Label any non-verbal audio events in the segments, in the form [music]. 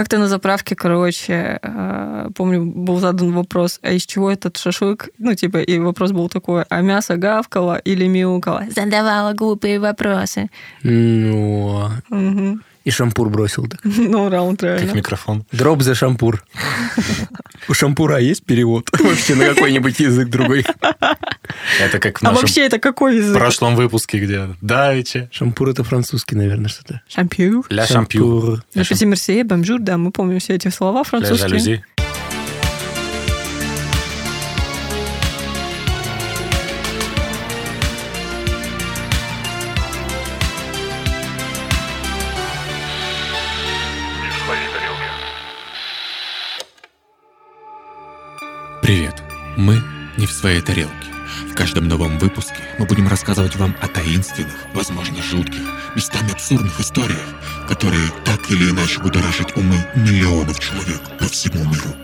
Как-то на заправке, короче, э, помню, был задан вопрос, а из чего этот шашлык? Ну, типа, и вопрос был такой, а мясо гавкало или мяукало? Задавала глупые вопросы. Ну, Мгм. И шампур бросил так. [laughs] Ну, раунд Как реально. микрофон. Дроп за шампур. [laughs] У шампура есть перевод? [laughs] Вообще на какой-нибудь язык другой. Это как в А нашем вообще это какой язык? прошлом выпуске, где давайте. Шампур это французский, наверное, что-то. Шампюр. Ля. Le petit merci, bonjour, да, мы помним все эти слова Ля французские. жалюзи. Привет! Мы не в своей тарелке. В каждом новом выпуске мы будем рассказывать вам о таинственных, возможно, жутких, местами абсурдных историях, которые так или иначе будоражат умы миллионов человек по всему миру.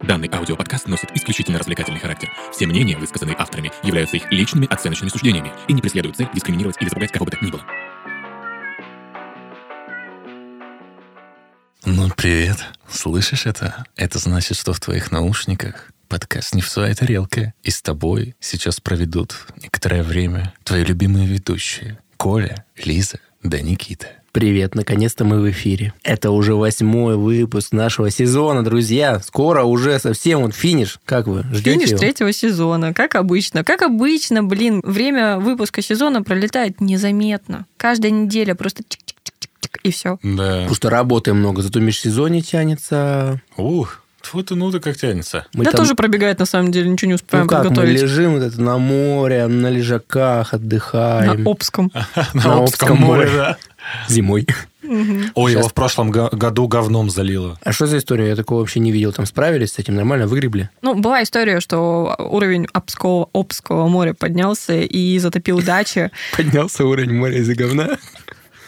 Данный аудиоподкаст носит исключительно развлекательный характер. Все мнения, высказанные авторами, являются их личными оценочными суждениями и не преследуют цель дискриминировать или запугать кого бы то ни было. Ну, привет. Слышишь это? Это значит, что в твоих наушниках подкаст не в своей тарелке. И с тобой сейчас проведут некоторое время твои любимые ведущие. Коля, Лиза да Никита. Привет, наконец-то мы в эфире. Это уже восьмой выпуск нашего сезона, друзья. Скоро уже совсем вот финиш. Как вы, ждете Финиш его? третьего сезона, как обычно. Как обычно, блин, время выпуска сезона пролетает незаметно. Каждая неделя просто чик-чик-чик-чик, и все. Да. Потому что работаем много, зато межсезонье тянется. Ух, тьфу ты, ну ты как тянется. Мы да там- тоже пробегает, на самом деле, ничего не успеваем ну как, мы подготовить. лежим вот это на море, на лежаках, На отдыхаем. Обском. На Обском [laughs] море, да. Зимой. Ой, его в прошлом го- году говном залило. А что за история? Я такого вообще не видел. Там справились с этим нормально, выгребли? Ну, была история, что уровень Обского, Обского моря поднялся и затопил дачи. [laughs] Поднялся уровень моря из-за говна.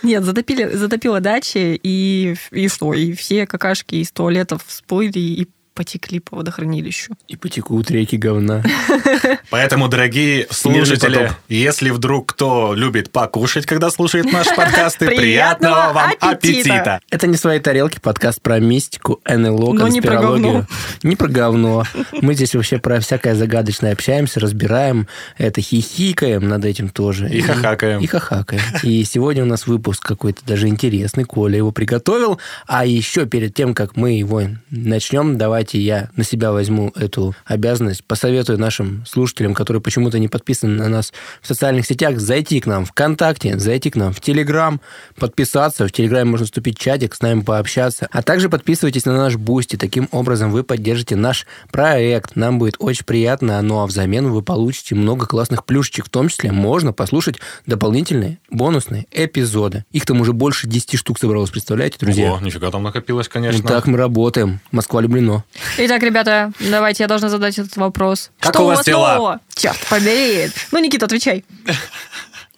Нет, затопили, затопило дачи, и, и? И все какашки из туалетов всплыли и потекли по водохранилищу. И потекут реки говна. [laughs] Поэтому, дорогие слушатели, если вдруг кто любит покушать, когда слушает наши [laughs] подкасты, Приятного приятного вам аппетита! Это не свои тарелки, подкаст про мистику, НЛО, про конспирологию. [laughs] Не про говно. Мы здесь вообще про всякое загадочное общаемся, разбираем это, хихикаем над этим тоже. И хахакаем. И хахакаем. И сегодня у нас выпуск какой-то даже интересный. Коля его приготовил. А еще перед тем, как мы его начнем, давайте я на себя возьму эту обязанность. Посоветую нашим слушателям, которые почему-то не подписаны на нас в социальных сетях, зайти к нам ВКонтакте, зайти к нам в Телеграм, подписаться. В Телеграме можно вступить в чатик, с нами пообщаться. А также подписывайтесь на наш Бусти. Таким образом вы поддержите наш проект. Нам будет очень приятно. Ну а взамен вы получите много классных плюшечек. В том числе можно послушать дополнительные бонусные эпизоды. Их там уже больше 10 штук собралось, представляете, друзья? О, нифига там накопилось, конечно. так мы работаем. Москва люблено. Итак, ребята, давайте я должна задать этот вопрос. Как Что у вас дела? нового? Черт побери. Ну, Никита, отвечай.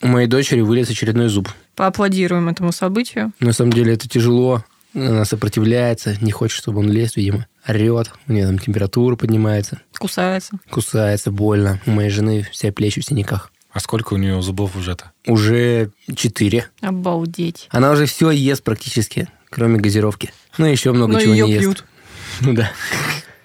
У моей дочери вылез очередной зуб. Поаплодируем этому событию. На самом деле это тяжело. Она сопротивляется, не хочет, чтобы он лез, видимо. Орет, у нее там температура поднимается, Кусается. кусается, больно. У моей жены все плечи в синяках. А сколько у нее зубов уже-то? Уже четыре. Обалдеть. Она уже все ест практически, кроме газировки. Ну, еще много Но чего ее не ест. Ну да.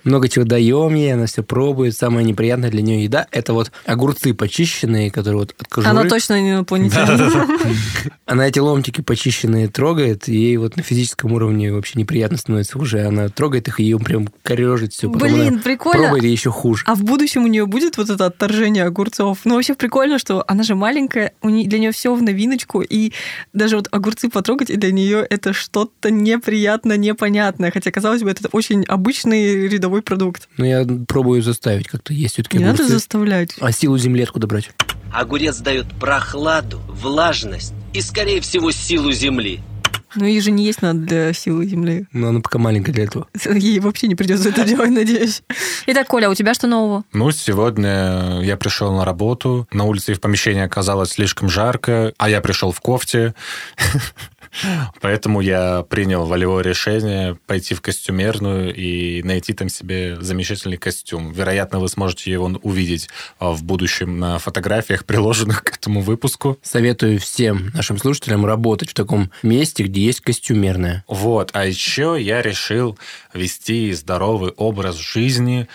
Много чего даем ей, она все пробует. Самая неприятная для нее еда – это вот огурцы почищенные, которые вот от кожуры. Она точно не инопланетянин. Она эти ломтики почищенные трогает, и ей вот на физическом уровне вообще неприятно становится уже. Она трогает их, и ее прям корежит все. Блин, прикольно. Пробует, и еще хуже. А в будущем у нее будет вот это отторжение огурцов. Ну, вообще прикольно, что она же маленькая, у нее, для нее все в новиночку, и даже вот огурцы потрогать, и для нее это что-то неприятно, непонятное. Хотя, казалось бы, это очень обычный рядовой продукт. Но я пробую заставить как-то есть все-таки Не огурцы. надо заставлять. А силу земли откуда брать? Огурец дает прохладу, влажность и, скорее всего, силу земли. Ну, ей же не есть надо для силы земли. Но она пока маленькая для этого. [laughs] Ей вообще не придется это делать, надеюсь. Итак, Коля, у тебя что нового? Ну, сегодня я пришел на работу, на улице и в помещении оказалось слишком жарко, а я пришел в кофте. [laughs] Поэтому я принял волевое решение пойти в костюмерную и найти там себе замечательный костюм. Вероятно, вы сможете его увидеть а, в будущем на фотографиях, [laughs] приложенных к этому выпуску. Советую всем нашим слушателям работать в таком месте, где есть костюмерная. Вот. А еще я решил вести здоровый образ жизни.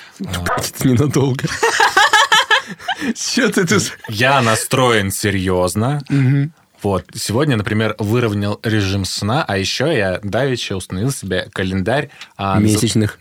Ненадолго. [laughs] Что ты тут? Я настроен серьезно. Вот. Сегодня, например, выровнял режим сна, а еще я давеча установил себе календарь... а, Месячных.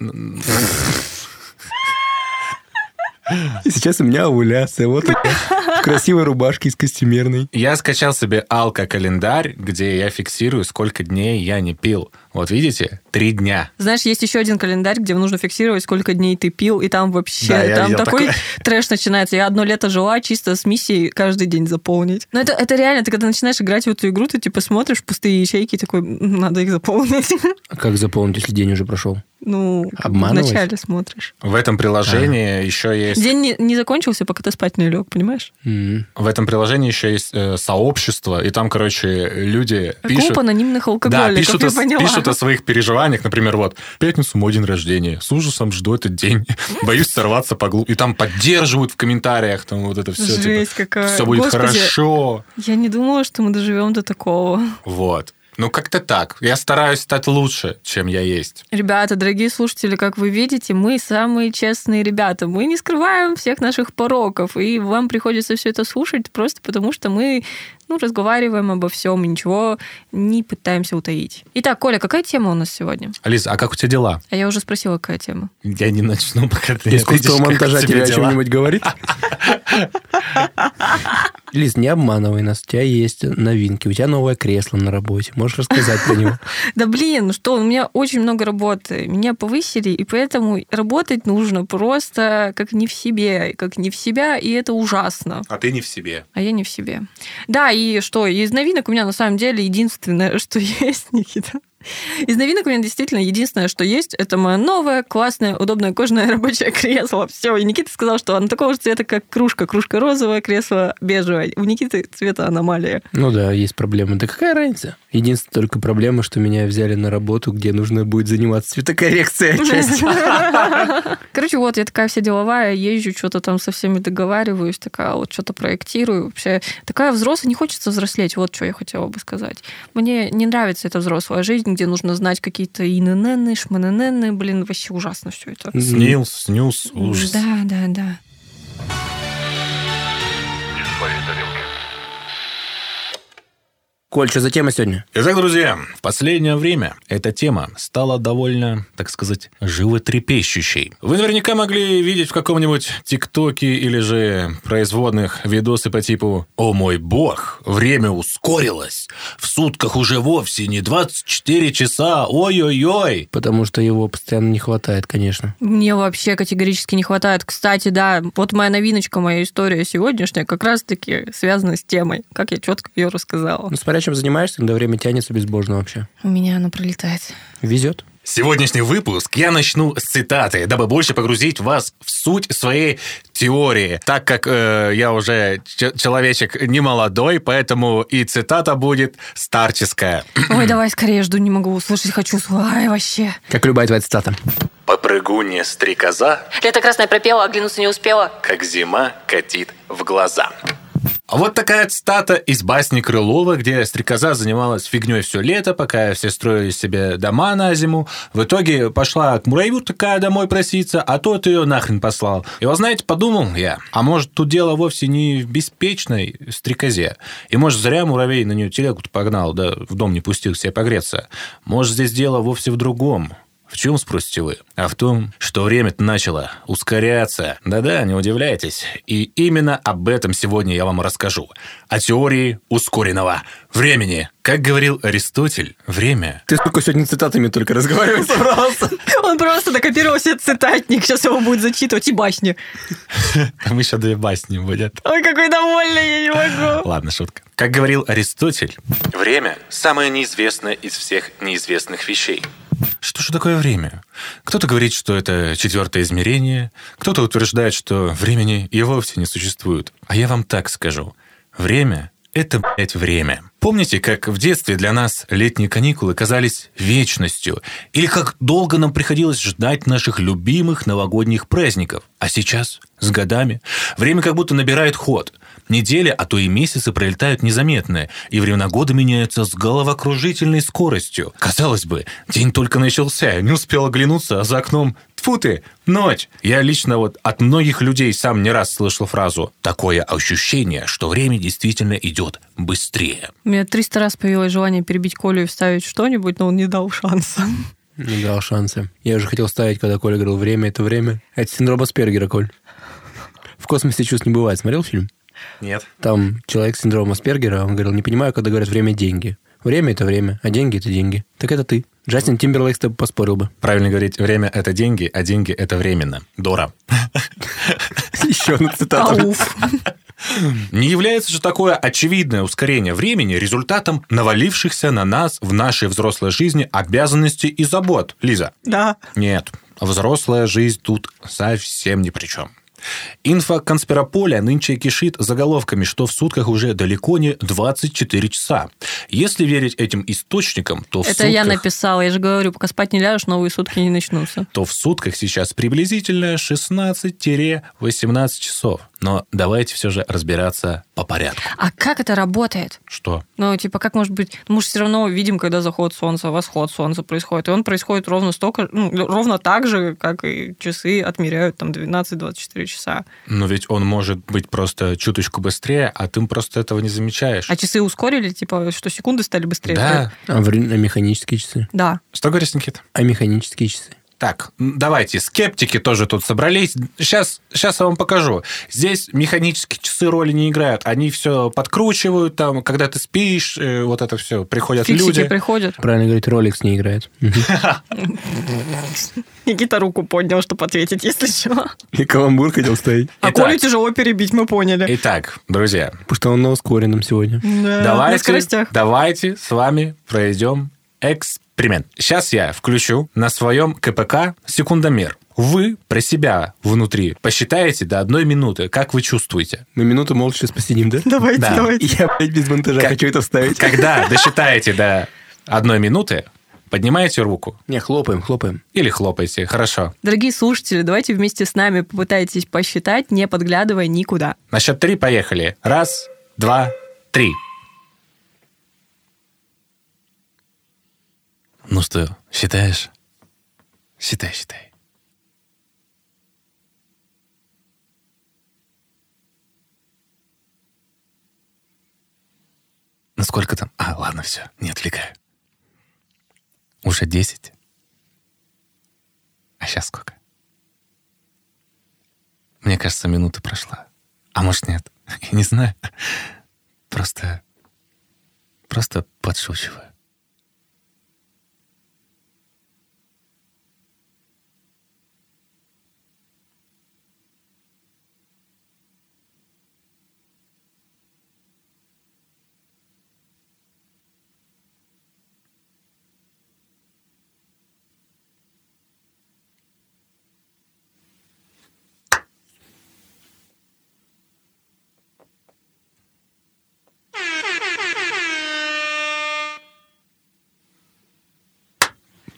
И сейчас у меня овуляция. Вот в красивой рубашке из костюмерной. Я скачал себе алко-календарь, где я фиксирую, сколько дней я не пил. Вот видите? Три дня. Знаешь, есть еще один календарь, где нужно фиксировать, сколько дней ты пил, и там вообще, Да, там такой такое. [laughs] трэш начинается. Я одно лето жила чисто с миссией каждый день заполнить. Но это, это реально, ты когда начинаешь играть в эту игру, ты типа смотришь пустые ячейки, такой, «М, надо их заполнить. [laughs] А как заполнить, если день уже прошел? Ну, Обманывать? вначале смотришь. В этом приложении еще есть... День не, не закончился, пока ты спать не лег, понимаешь? М. В этом приложении еще есть э, сообщество, и там, короче, люди пишут... Клуб анонимных Да, алкоголиков, пишут я поняла. пишут о своих переживаниях. Например, вот, пятницу мой день рождения. С ужасом жду этот день. [laughs] Боюсь сорваться по глупу. И там поддерживают в комментариях там вот это все. Жесть какая. Все будет Господи. хорошо. Я не думала, что мы доживем до такого. Вот. Ну, как-то так. Я стараюсь стать лучше, чем я есть. Ребята, дорогие слушатели, как вы видите, мы самые честные ребята. Мы не скрываем всех наших пороков, и вам приходится все это слушать просто потому, что мы ну, разговариваем обо всем и ничего не пытаемся утаить. Итак, Коля, какая тема у нас сегодня? Алиса, а как у тебя дела? А я уже спросила, какая тема. Я не начну, пока ты не Искусство монтажа тебе о чем-нибудь говорит? [laughs] Лиз, не обманывай нас. У тебя есть новинки. У тебя новое кресло на работе. Можешь рассказать про него. [laughs] Да блин, ну что, у меня очень много работы. Меня повысили, и поэтому работать нужно просто как не в себе, как не в себя, и это ужасно. А ты не в себе. А я не в себе. Да, и что, из новинок у меня на самом деле единственное, [laughs] что есть, Никита. Из новинок у меня действительно единственное, что есть, это мое новое, классное, удобное кожаное рабочее кресло. Все. И Никита сказал, что оно такого же цвета, как кружка. Кружка розовая, кресло бежевое. У Никиты цвета аномалия. Ну да, есть проблемы. Да какая разница? Единственная только проблема, что меня взяли на работу, где нужно будет заниматься цветокоррекцией отчасти. [laughs] Короче, вот я такая вся деловая, езжу, что-то там со всеми договариваюсь, такая вот что-то проектирую. Вообще такая взрослая, не хочется взрослеть, вот что я хотела бы сказать. Мне не нравится эта взрослая жизнь, где нужно знать какие-то инн, шманнн, блин, вообще ужасно все это. Снилс, снюс, ужас. Да, да, да. Коль, что за тема сегодня? Итак, друзья, в последнее время эта тема стала довольно, так сказать, животрепещущей. Вы наверняка могли видеть в каком-нибудь ТикТоке или же производных видосы по типу «О мой бог, время ускорилось! В сутках уже вовсе не 24 часа, ой-ой-ой!» Потому что его постоянно не хватает, конечно. Мне вообще категорически не хватает. Кстати, да, вот моя новиночка, моя история сегодняшняя как раз-таки связана с темой, как я четко ее рассказала. Ну, смотря чем занимаешься, когда время тянется безбожно вообще. У меня оно пролетает. Везет. Сегодняшний выпуск я начну с цитаты, дабы больше погрузить вас в суть своей теории. Так как э, я уже ч- человечек не молодой, поэтому и цитата будет старческая. [clears throat] Ой, давай скорее, жду, не могу услышать, хочу. Ай, вообще. Как любая твоя цитата. Попрыгунья стрекоза, Лето красное пропела, оглянуться не успела. как зима катит в глаза. А Вот такая цитата из басни Крылова, где стрекоза занималась фигней все лето, пока все строили себе дома на зиму. В итоге пошла к муравью такая домой проситься, а тот ее нахрен послал. И вот знаете, подумал я, а может тут дело вовсе не в беспечной стрекозе. И может зря муравей на нее телегу погнал, да в дом не пустил себе погреться. Может здесь дело вовсе в другом. В чем, спросите вы? А в том, что время-то начало ускоряться. Да-да, не удивляйтесь. И именно об этом сегодня я вам расскажу. О теории ускоренного времени. Как говорил Аристотель, время Ты сколько сегодня цитатами только разговариваешь [laughs] собрался? Он просто накопировал себе цитатник, сейчас его будет зачитывать и басни. [laughs] Там еще две басни будет. Ой, какой довольный, я не могу. Ладно, шутка. Как говорил Аристотель, время – самое неизвестное из всех неизвестных вещей. Что же такое время? Кто-то говорит, что это четвертое измерение, кто-то утверждает, что времени и вовсе не существует. А я вам так скажу. Время – это, блядь, время. Помните, как в детстве для нас летние каникулы казались вечностью? Или как долго нам приходилось ждать наших любимых новогодних праздников? А сейчас, с годами, время как будто набирает ход. Недели, а то и месяцы пролетают незаметно, и времена года меняются с головокружительной скоростью. Казалось бы, день только начался, не успел оглянуться, а за окном Тьфу ты, ночь. Я лично вот от многих людей сам не раз слышал фразу «такое ощущение, что время действительно идет быстрее». У меня 300 раз появилось желание перебить Колю и вставить что-нибудь, но он не дал шанса. Не дал шанса. Я уже хотел ставить, когда Коля говорил «время – это время». Это синдром Аспергера, Коль. В космосе чувств не бывает. Смотрел фильм? Нет. Там человек с синдромом Аспергера, он говорил, не понимаю, когда говорят «время – деньги». Время – это время, а деньги – это деньги. Так это ты. Джастин Тимберлейк с тобой поспорил бы. Правильно говорить, время – это деньги, а деньги – это временно. Дора. [laughs] Еще одна цитата. Ауф. [laughs] Не является же такое очевидное ускорение времени результатом навалившихся на нас в нашей взрослой жизни обязанностей и забот, Лиза? Да. Нет, взрослая жизнь тут совсем ни при чем. Инфоконспирополя нынче кишит заголовками, что в сутках уже далеко не 24 часа. Если верить этим источникам, то в Это я сутках... написала. Я же говорю, пока спать не ляжешь, новые сутки не начнутся. то в сутках сейчас приблизительно 16-18 часов. Но давайте все же разбираться по порядку. А как это работает? Что? Ну, типа, как может быть? Мы же все равно видим, когда заход солнца, восход солнца происходит. И он происходит ровно столько, ну, ровно так же, как и часы отмеряют там 12-24 часа. Но ведь он может быть просто чуточку быстрее, а ты просто этого не замечаешь. А часы ускорили, типа, что секунды стали быстрее? Да. А, а механические часы? Да. Что говоришь, Никита? А механические часы? Так, давайте, скептики тоже тут собрались. Сейчас, сейчас я вам покажу. Здесь механические часы роли не играют. Они все подкручивают, там, когда ты спишь, э, вот это все, приходят Фиксики люди. приходят. Правильно говорить, Rolex не играет. [laughs] Никита руку поднял, чтобы ответить, если что. И каламбур хотел ставить. А. Колю тяжело перебить, мы поняли. Итак, друзья, Потому что он на ускоренном сегодня. Да, на давайте, скоростях. давайте с вами пройдем эксперимент. Сейчас я включу на своем КПК секундомер. Вы про себя внутри посчитаете до одной минуты, как вы чувствуете. Мы минуту молча посидим, да? Давайте, Да. давайте. Я, блядь, без монтажа Как- хочу это вставить. Когда [laughs] досчитаете до одной минуты, поднимаете руку Не, хлопаем, хлопаем. или хлопаете. Хорошо. Дорогие слушатели, давайте вместе с нами попытайтесь посчитать, не подглядывая никуда. На счет три поехали. Раз, два, три. Ну что, считаешь? Считай, считай. Ну сколько там? А, ладно, все, не отвлекаю. Уже десять. А сейчас сколько? Мне кажется, минута прошла. А может, нет? [laughs] Я не знаю. Просто... Просто подшучиваю.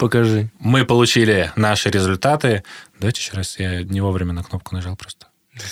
Покажи. Мы получили наши результаты. Давайте еще раз. Я не вовремя на кнопку нажал просто. [laughs]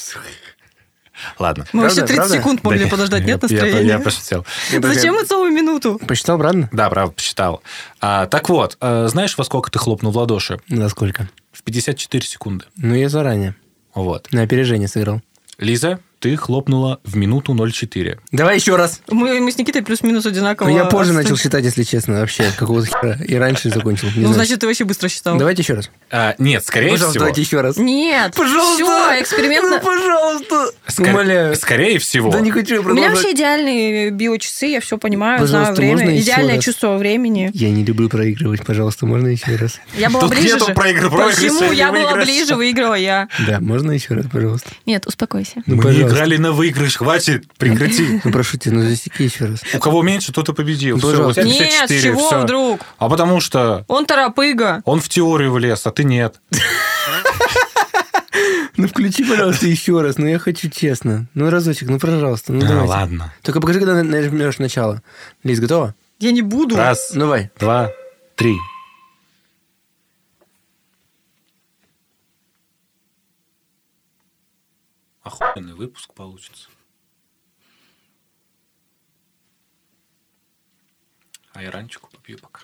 Ладно. Мы Правда, вообще 30 правда? секунд могли Да, подождать, нет настроения? Я, пошутил. [laughs] Зачем мы целую минуту? Посчитал, правильно? Да, правда, посчитал. А, так вот, а, знаешь, во сколько ты хлопнул в ладоши? На сколько? В 54 секунды. Ну, я заранее. Вот. На опережение сыграл. Лиза, ты хлопнула в минуту 0,4. Давай еще раз. Мы, мы с Никитой плюс-минус одинаково. Ну, я позже отстали. начал считать, если честно, вообще. Какого-то хера. И раньше закончил. Не Ну, знаю. значит, ты вообще быстро считал. Давайте еще раз. А, нет, скорее Пожалуйста, всего... давайте еще раз. Нет, все, эксперимент... Ну, пожалуйста. скор- Умоляю. Скорее всего... Да не хочу я У меня продолжать. вообще идеальные биочасы, я все понимаю, Пожалуйста, знаю можно время. еще Идеальное раз? чувство времени. Я не люблю проигрывать, пожалуйста, можно еще раз? Я была Тут ближе нету же. проигрыша, Почему? Я была ближе, выиграла я. Да, можно еще раз, пожалуйста? Нет, успокойся. Ну, пожалуйста. Играли на выигрыш, хватит, прекрати. [laughs] Ну, прошу тебя, ну засеки еще раз. У кого меньше, тот и победил. Ну, тебя Нет, с 54, чего вдруг? А потому что Он торопыга. он в теорию влез, а ты нет. [laughs] Ну, включи, пожалуйста, еще раз. Ну, я хочу честно. Ну, разочек, ну, пожалуйста. Ну, А, давайте. ладно. Только покажи, когда нажмешь начало. Лиз, готова? Я не буду. Раз, Ну, Давай. два, три. Охуенный выпуск получится. А я ранчику попью пока.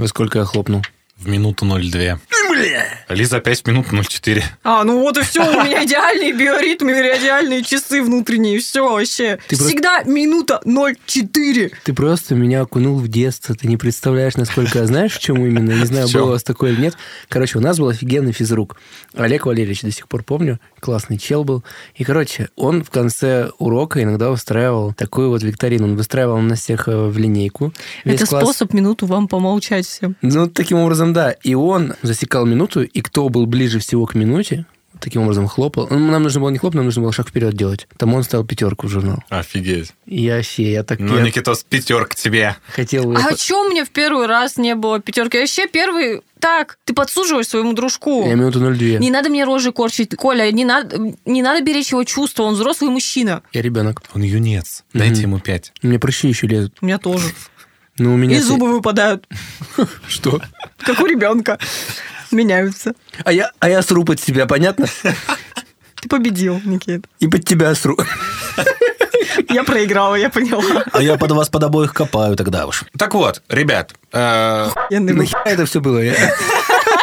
Во сколько я хлопнул? В минуту 02. Лиза 5 минут 04. А, ну вот и все, [laughs] у меня идеальные биоритмы, идеальные часы внутренние, все вообще. Ты просто- Всегда минута 0,4. Ты просто меня окунул в детство. Ты не представляешь, насколько... Знаешь, в чем именно? Не знаю, было у вас такое или нет. Короче, у нас был офигенный физрук. Олег Валерьевич, до сих пор помню. Классный чел был. И, короче, он в конце урока иногда устраивал такую вот викторину. Он выстраивал нас всех э, в линейку. Весь Это класс- способ минуту вам помолчать всем. Ну, таким образом, да. И он засекал минуту, и кто был ближе всего к минуте, таким образом хлопал. Ну, Нам нужно было не хлопать, нам нужно было шаг вперед делать. Там он ставил пятерку в журнал. Офигеть. Я вообще, я так Ну, я Никитос, пятерка тебе. хотел... А что у меня в первый раз не было пятерки? Я вообще первый... Так, ты подсуживаешь своему дружку. Я минуту 02. Не надо мне рожи корчить. Коля, не надо, не надо беречь его чувства. Он взрослый мужчина. Я ребенок. Он юнец. Дайте ему 5. У меня прыщи еще лезут. У меня тоже. Ну, у меня... И зубы выпадают, [laughs] Что? как у ребенка. [laughs] Меняются. А я, а я сру под себя, понятно? Ты победил, Никита. И под тебя сру. Я проиграла, я поняла. А я под вас под обоих копаю тогда уж. Так вот, ребят, э. Нахера это все было? Я-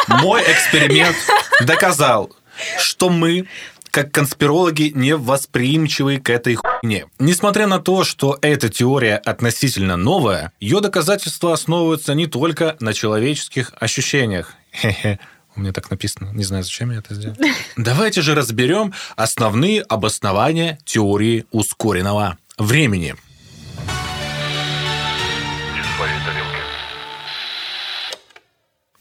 мой эксперимент доказал, что мы, как конспирологи, не восприимчивы к этой хуйне. Несмотря на то, что эта теория относительно новая, ее доказательства основываются не только на человеческих ощущениях. Хе-хе. У меня так написано. Не знаю, зачем я это сделал. [laughs] Давайте же разберем основные обоснования теории ускоренного времени.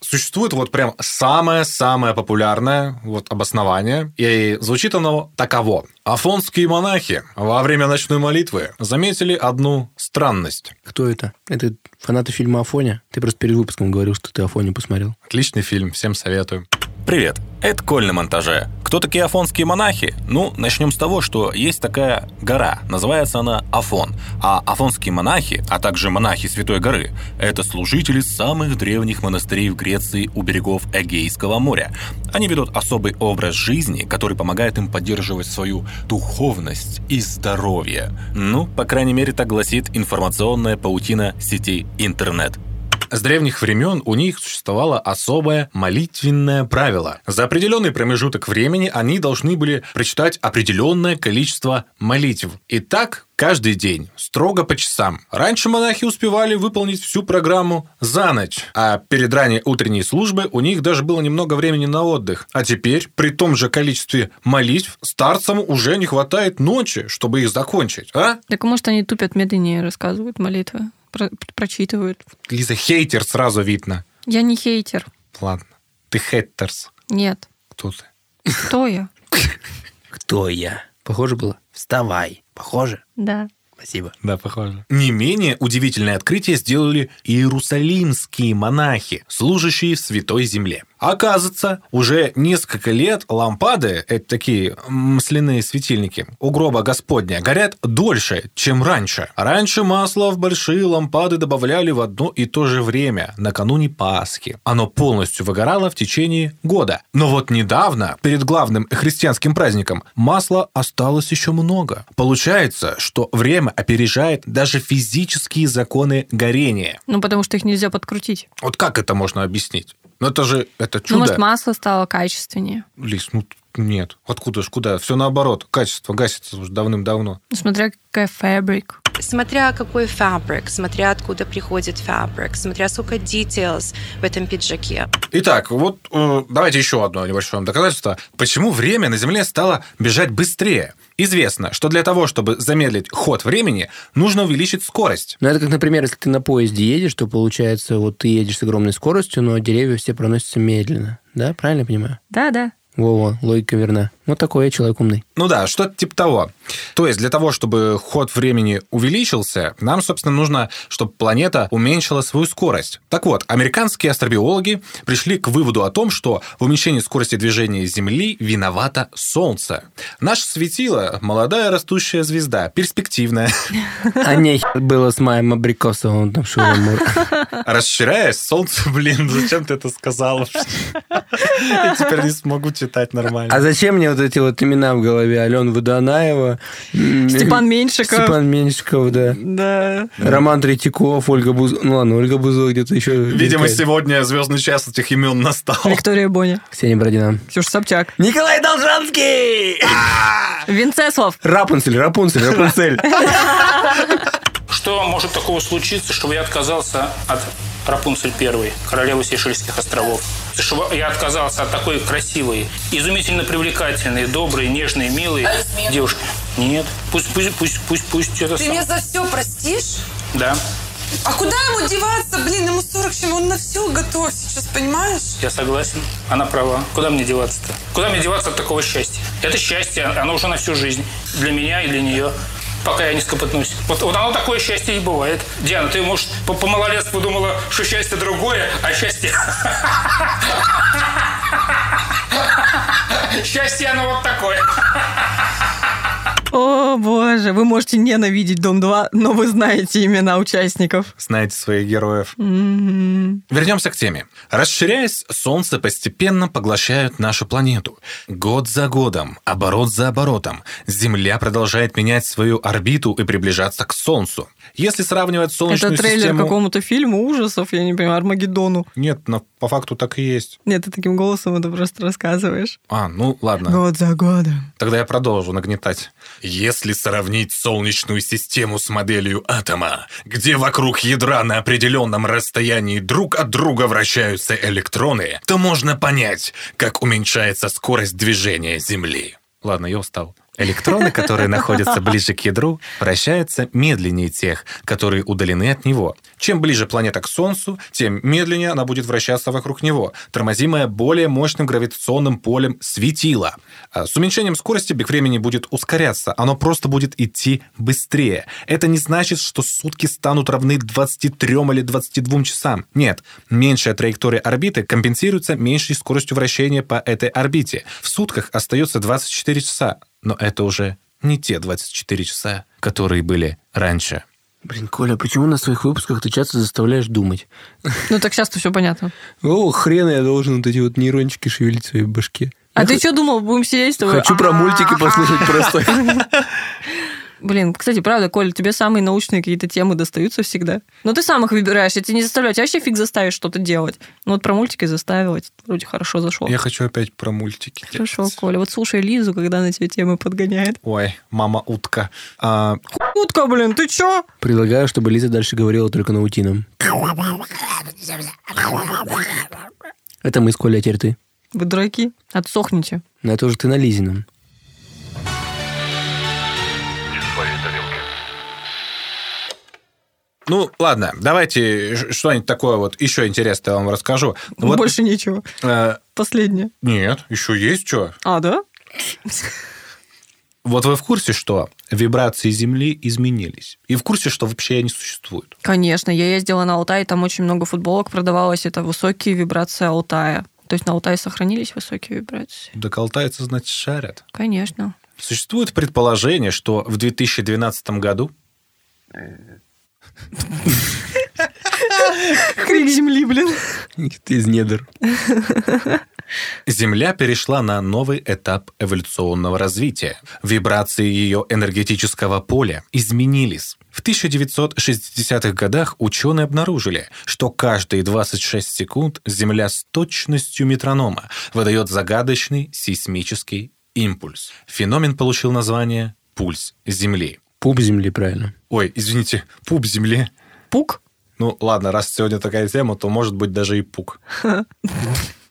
Существует вот прям самое-самое популярное вот обоснование, и звучит оно таково. Афонские монахи во время ночной молитвы заметили одну странность. Кто это? Это фанаты фильма «Афоня»? Ты просто перед выпуском говорил, что ты «Афоню» посмотрел. Отличный фильм, всем советую. Привет, это Коль на монтаже. Кто такие афонские монахи? Ну, начнем с того, что есть такая гора, называется она Афон. А афонские монахи, а также монахи Святой горы, это служители самых древних монастырей в Греции у берегов Эгейского моря. Они ведут особый образ жизни, который помогает им поддерживать свою духовность и здоровье. Ну, по крайней мере, так гласит информационная паутина сетей интернет. С древних времен у них существовало особое молитвенное правило. За определенный промежуток времени они должны были прочитать определенное количество молитв. И так каждый день, строго по часам. Раньше монахи успевали выполнить всю программу за ночь, а перед ранней утренней службой у них даже было немного времени на отдых. А теперь, при том же количестве молитв, старцам уже не хватает ночи, чтобы их закончить, а? Так может они тупят медленнее рассказывают молитвы, про- прочитывают. Лиза, хейтер сразу видно. Я не хейтер. Ладно, ты хейтерс. Нет. Кто ты? Кто я? [laughs] Кто я? Похоже было? Вставай. Похоже? Да. Спасибо. Да, похоже. Не менее удивительное открытие сделали иерусалимские монахи, служащие в Святой Земле. Оказывается, уже несколько лет лампады, это такие масляные светильники, у гроба Господня, горят дольше, чем раньше. Раньше масло в большие лампады добавляли в одно и то же время, накануне Пасхи. Оно полностью выгорало в течение года. Но вот недавно, перед главным христианским праздником, масла осталось еще много. Получается, что время опережает даже физические законы горения. Ну, потому что их нельзя подкрутить. Вот как это можно объяснить? Ну, это же это Ну, чудо. может, масло стало качественнее. Лис, ну нет. Откуда ж, куда? Все наоборот. Качество гасится уже давным-давно. Ну, смотря какая фабрик. Смотря какой фабрик, смотря откуда приходит фабрик, смотря сколько details в этом пиджаке. Итак, вот э, давайте еще одно небольшое доказательство. Почему время на Земле стало бежать быстрее? Известно, что для того, чтобы замедлить ход времени, нужно увеличить скорость. Ну, это как, например, если ты на поезде едешь, то получается, вот ты едешь с огромной скоростью, но деревья все проносятся медленно. Да, правильно я понимаю? Да-да. Во-во, логика верна. Вот такой я человек умный. Ну да, что-то типа того. То есть для того, чтобы ход времени увеличился, нам, собственно, нужно, чтобы планета уменьшила свою скорость. Так вот, американские астробиологи пришли к выводу о том, что в уменьшении скорости движения Земли виновато Солнце. Наше светило – молодая растущая звезда, перспективная. А не было с моим абрикосовым там шурам [laughs] Расширяясь, Солнце, блин, зачем ты это сказала? [laughs] Я теперь не смогу читать нормально. А зачем мне вот эти вот имена в голове? Алена Водонаева, Степан Меньшиков. Степан Меньшиков, да. Да. Роман Третьяков, Ольга Бузова. Ну ладно, Ольга Бузова где-то еще. Видимо, мелькает. сегодня звездный час этих имен настал. Виктория Боня. Ксения Бородина. Ксюша Собчак. Николай Должанский! Винцеслав. Рапунцель, Рапунцель, Рапунцель. [laughs] Что может такого случиться, чтобы я отказался от Рапунцель первой, королевы Сейшельских островов? Чтобы я отказался от такой красивой, изумительно привлекательной, доброй, нежной, милой девушки? Нет. Пусть, пусть, пусть, пусть, пусть это Ты сам. мне за все простишь? Да, А куда ему деваться? Блин, ему 40 чем, он на все готов сейчас, понимаешь? я согласен. Она права. Куда мне деваться-то? Куда мне деваться от такого счастья? Это счастье, оно уже на всю жизнь. Для меня и для нее. Пока я не скопытнусь. Вот, вот оно такое счастье и бывает. Диана, ты, может, по, по малолетству думала, что счастье другое, а счастье... [laughs] Счастье оно вот такое. [laughs] О, боже, вы можете ненавидеть Дом 2, но вы знаете имена участников. Знаете своих героев. М. Вернемся к теме. Расширяясь, Солнце постепенно поглощает нашу планету. Год за годом, оборот за оборотом, Земля продолжает менять свою орбиту и приближаться к Солнцу. Если сравнивать Солнечную Это трейлер систему... какому-то фильму ужасов, я не понимаю, Армагеддону. Нет, но по факту так и есть. Нет, ты таким голосом это просто рассказываешь. А, ну ладно. Год за годом. Тогда я продолжу нагнетать. Если сравнить Солнечную систему с моделью атома, где вокруг ядра на определенном расстоянии друг от друга вращаются электроны, то можно понять, как уменьшается скорость движения Земли. Ладно, я устал. Электроны, которые находятся ближе к ядру, вращаются медленнее тех, которые удалены от него. Чем ближе планета к Солнцу, тем медленнее она будет вращаться вокруг него, тормозимая более мощным гравитационным полем светила. А С уменьшением скорости бег времени будет ускоряться, оно просто будет идти быстрее. Это не значит, что сутки станут равны 23 или 22 часам. Нет, меньшая траектория орбиты компенсируется меньшей скоростью вращения по этой орбите. В сутках остается 24 часа, но это уже не те 24 часа, которые были раньше. Блин, Коля, почему на своих выпусках ты часто заставляешь думать? Ну так сейчас-то все понятно. О, хрена я должен вот эти вот нейрончики шевелить в своей башке. А Я ты х- что думал, будем сидеть с тобой? Хочу про мультики послушать просто. [laughs] Блин, кстати, правда, Коль, тебе самые научные какие-то темы достаются всегда. Но ты сам их выбираешь, я тебя не заставляю. Тебя вообще фиг заставишь что-то делать. Ну вот про мультики заставила, это вроде хорошо зашел. Я хочу опять про мультики. Хорошо, делать. Коля. Вот слушай Лизу, когда она тебе темы подгоняет. Ой, мама утка. А, Утка, блин, ты чё? Предлагаю, чтобы Лиза дальше говорила только наутином. Это мы с Колей, а теперь ты. Вы дураки? Отсохните. Но это уже ты на Лизином. Ну, ладно, давайте что-нибудь такое вот еще интересное вам расскажу. Вот, Больше ничего. э, Последнее. нет, еще есть что. А, да? Вот вы в курсе, что вибрации Земли изменились? И в курсе, что вообще они существуют? Конечно, я ездила на Алтай, там очень много футболок продавалось. Это высокие вибрации Алтая. То есть на Алтае сохранились высокие вибрации? Да алтайцы, значит, шарят. Конечно. Существует предположение, что в 2012 году Крик земли, блин. Из недр. Земля перешла на новый этап эволюционного развития. Вибрации ее энергетического поля изменились. В 1960-х годах ученые обнаружили, что каждые 26 секунд Земля с точностью метронома выдает загадочный сейсмический импульс. Феномен получил название «пульс Земли». Пуп земли, правильно. Ой, извините, пуп Земли. Пук? Ну, ладно, раз сегодня такая тема, то может быть даже и пук. [laughs]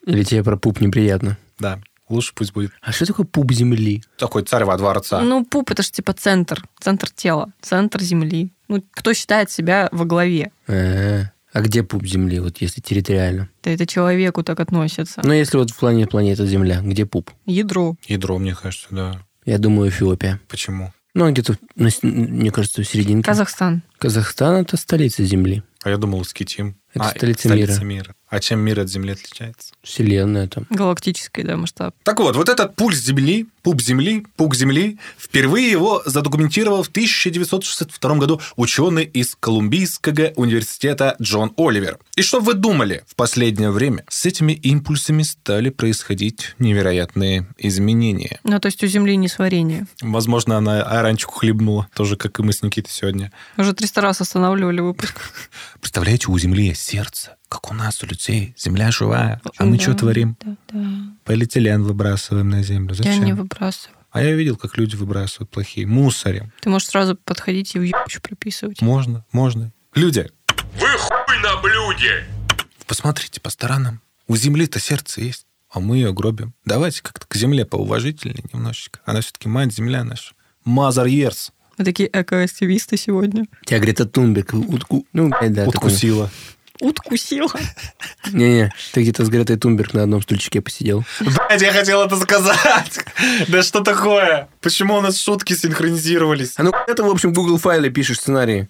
Или тебе про пуп неприятно? Да, лучше пусть будет. А что такое пуп земли? Такой царь во дворца. Ну, пуп это же типа центр, центр тела, центр земли. Ну, кто считает себя во главе? А, а где пуп земли, вот если территориально? Да это человеку так относится. Ну, если вот в плане планета Земля, где пуп? Ядро. Ядро, мне кажется, да. Я думаю, Эфиопия. Почему? Ну, где-то, на с- мне кажется, в серединке. Казахстан. Казахстан – это столица Земли. А я думал, Скитим. Это а, столица мира. А чем мир от Земли отличается? Вселенная там. Галактический, да, масштаб. Так вот, вот этот пульс Земли, пуп Земли, пук Земли, впервые его задокументировал в 1962 году ученый из Колумбийского университета Джон Оливер. И что вы думали? В последнее время с этими импульсами стали происходить невероятные изменения. Ну, то есть у Земли не сварение. Возможно, она оранчику хлебнула, тоже как и мы с Никитой сегодня. Уже 300 раз останавливали выпуск. Представляете, у Земли есть сердце, как у нас, у людей. Земля живая. А мы Да, что творим? Да, да. Полиэтилен выбрасываем на землю. Я Зачем? не выбрасываю. А я видел, как люди выбрасывают плохие. Мусорим. Ты можешь сразу подходить и в ебучу приписывать. Можно, можно. Люди, Вы хуй на блюде! посмотрите по сторонам. У Земли-то сердце есть, а мы ее гробим. Давайте как-то к Земле поуважительнее немножечко. Она все-таки мать Земля наша. Мазар Ерс Мы такие эко-активисты сегодня. Тебя Грета Тунберг утку... Ну, да, такой. Уткусила. Не-не, ты где-то с Гретой Тунберг на одном стульчике посидел. Блядь, я хотел это сказать. Да что такое? Почему у нас шутки синхронизировались? А ну, это, в общем, в Google файле пишешь сценарии.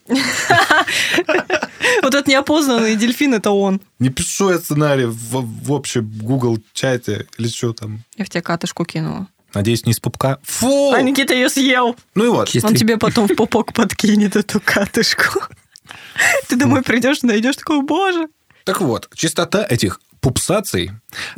Вот этот неопознанный дельфин, это он. Не пишу я сценарий в, в общем Google чате или что там. Я в тебя катышку кинула. Надеюсь, не из пупка. Фу! А Никита ее съел. Ну и вот. Он тебе потом в пупок подкинет эту катышку. Ты домой придешь, найдешь такой, боже. Так вот, частота этих пупсаций,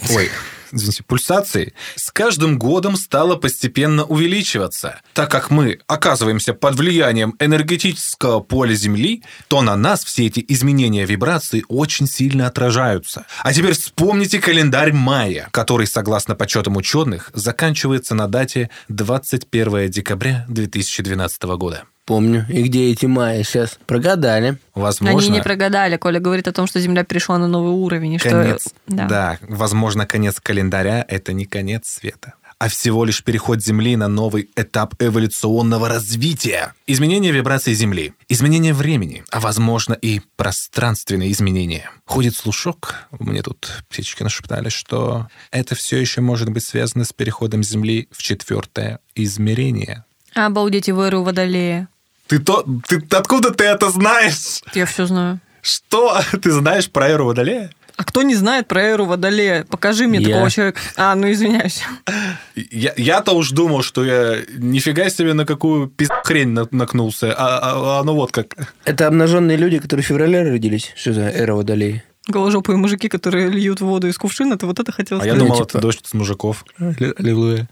ой, извините, пульсаций, с каждым годом стала постепенно увеличиваться. Так как мы оказываемся под влиянием энергетического поля Земли, то на нас все эти изменения вибраций очень сильно отражаются. А теперь вспомните календарь мая, который, согласно подсчетам ученых, заканчивается на дате 21 декабря 2012 года. Помню. И где эти майя сейчас? Прогадали. Возможно, Они не прогадали. Коля говорит о том, что Земля перешла на новый уровень. И конец, что... да. возможно, конец календаря – это не конец света, а всего лишь переход Земли на новый этап эволюционного развития. Изменение вибраций Земли, изменение времени, а возможно и пространственные изменения. Ходит слушок, мне тут птички нашептали, что это все еще может быть связано с переходом Земли в четвертое измерение. Обалдеть, в эру Водолея. Ты то, ты откуда ты это знаешь? Я все знаю. Что [laughs] ты знаешь про эру Водолея? А кто не знает про эру Водолея? Покажи мне Я. такого человека. А, ну извиняюсь. [laughs] Я, я-то уж думал, что я нифига себе на какую пиз- хрень на- накнулся, а, а- а оно вот как. Это обнаженные люди, которые в феврале родились? Что за эра водолей? Голожопые мужики, которые льют воду из кувшина, ты вот это хотел А я сказать? думал, типа- это дождь с мужиков. Аллилуйя.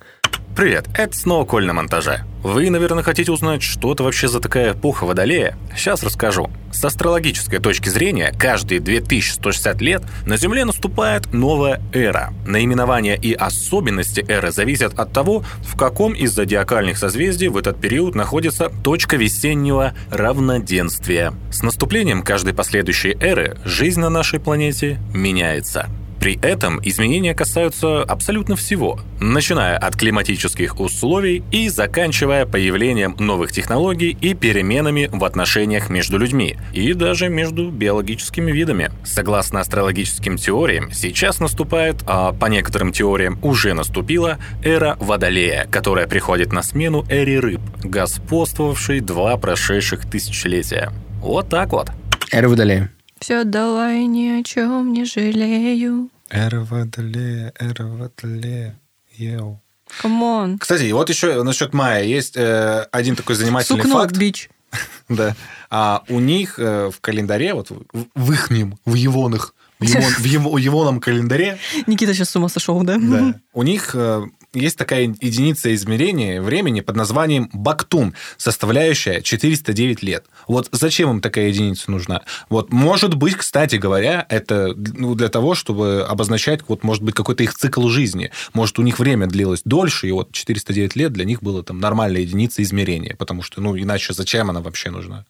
Привет, это снова Коль на монтаже. Вы, наверное, хотите узнать, что это вообще за такая эпоха Водолея? Сейчас расскажу. С астрологической точки зрения, каждые 2160 лет на Земле наступает новая эра. Наименование и особенности эры зависят от того, в каком из зодиакальных созвездий в этот период находится точка весеннего равноденствия. С наступлением каждой последующей эры жизнь на нашей планете меняется. При этом изменения касаются абсолютно всего, начиная от климатических условий и заканчивая появлением новых технологий и переменами в отношениях между людьми и даже между биологическими видами. Согласно астрологическим теориям, сейчас наступает, а по некоторым теориям уже наступила, эра Водолея, которая приходит на смену эре рыб, господствовавшей два прошедших тысячелетия. Вот так вот. Эра водолея. Все давай ни о чем не жалею. Эра водолея, эра водолея. Yo. Come on. Кстати, вот еще насчет мая есть э, один такой занимательный Сукно, факт. bitch. [laughs] Да. А у них э, в календаре, вот в, в ихнем, в Евонах, в, Евон- в Ево- Евоном календаре, [laughs] Никита сейчас с ума сошел, да? да, у них э, есть такая единица измерения времени под названием бактун, составляющая 409 лет. Вот зачем им такая единица нужна? Вот, может быть, кстати говоря, это ну, для того, чтобы обозначать, вот, может быть, какой-то их цикл жизни. Может, у них время длилось дольше, и вот 409 лет для них было там нормальная единица измерения, потому что, ну, иначе зачем она вообще нужна?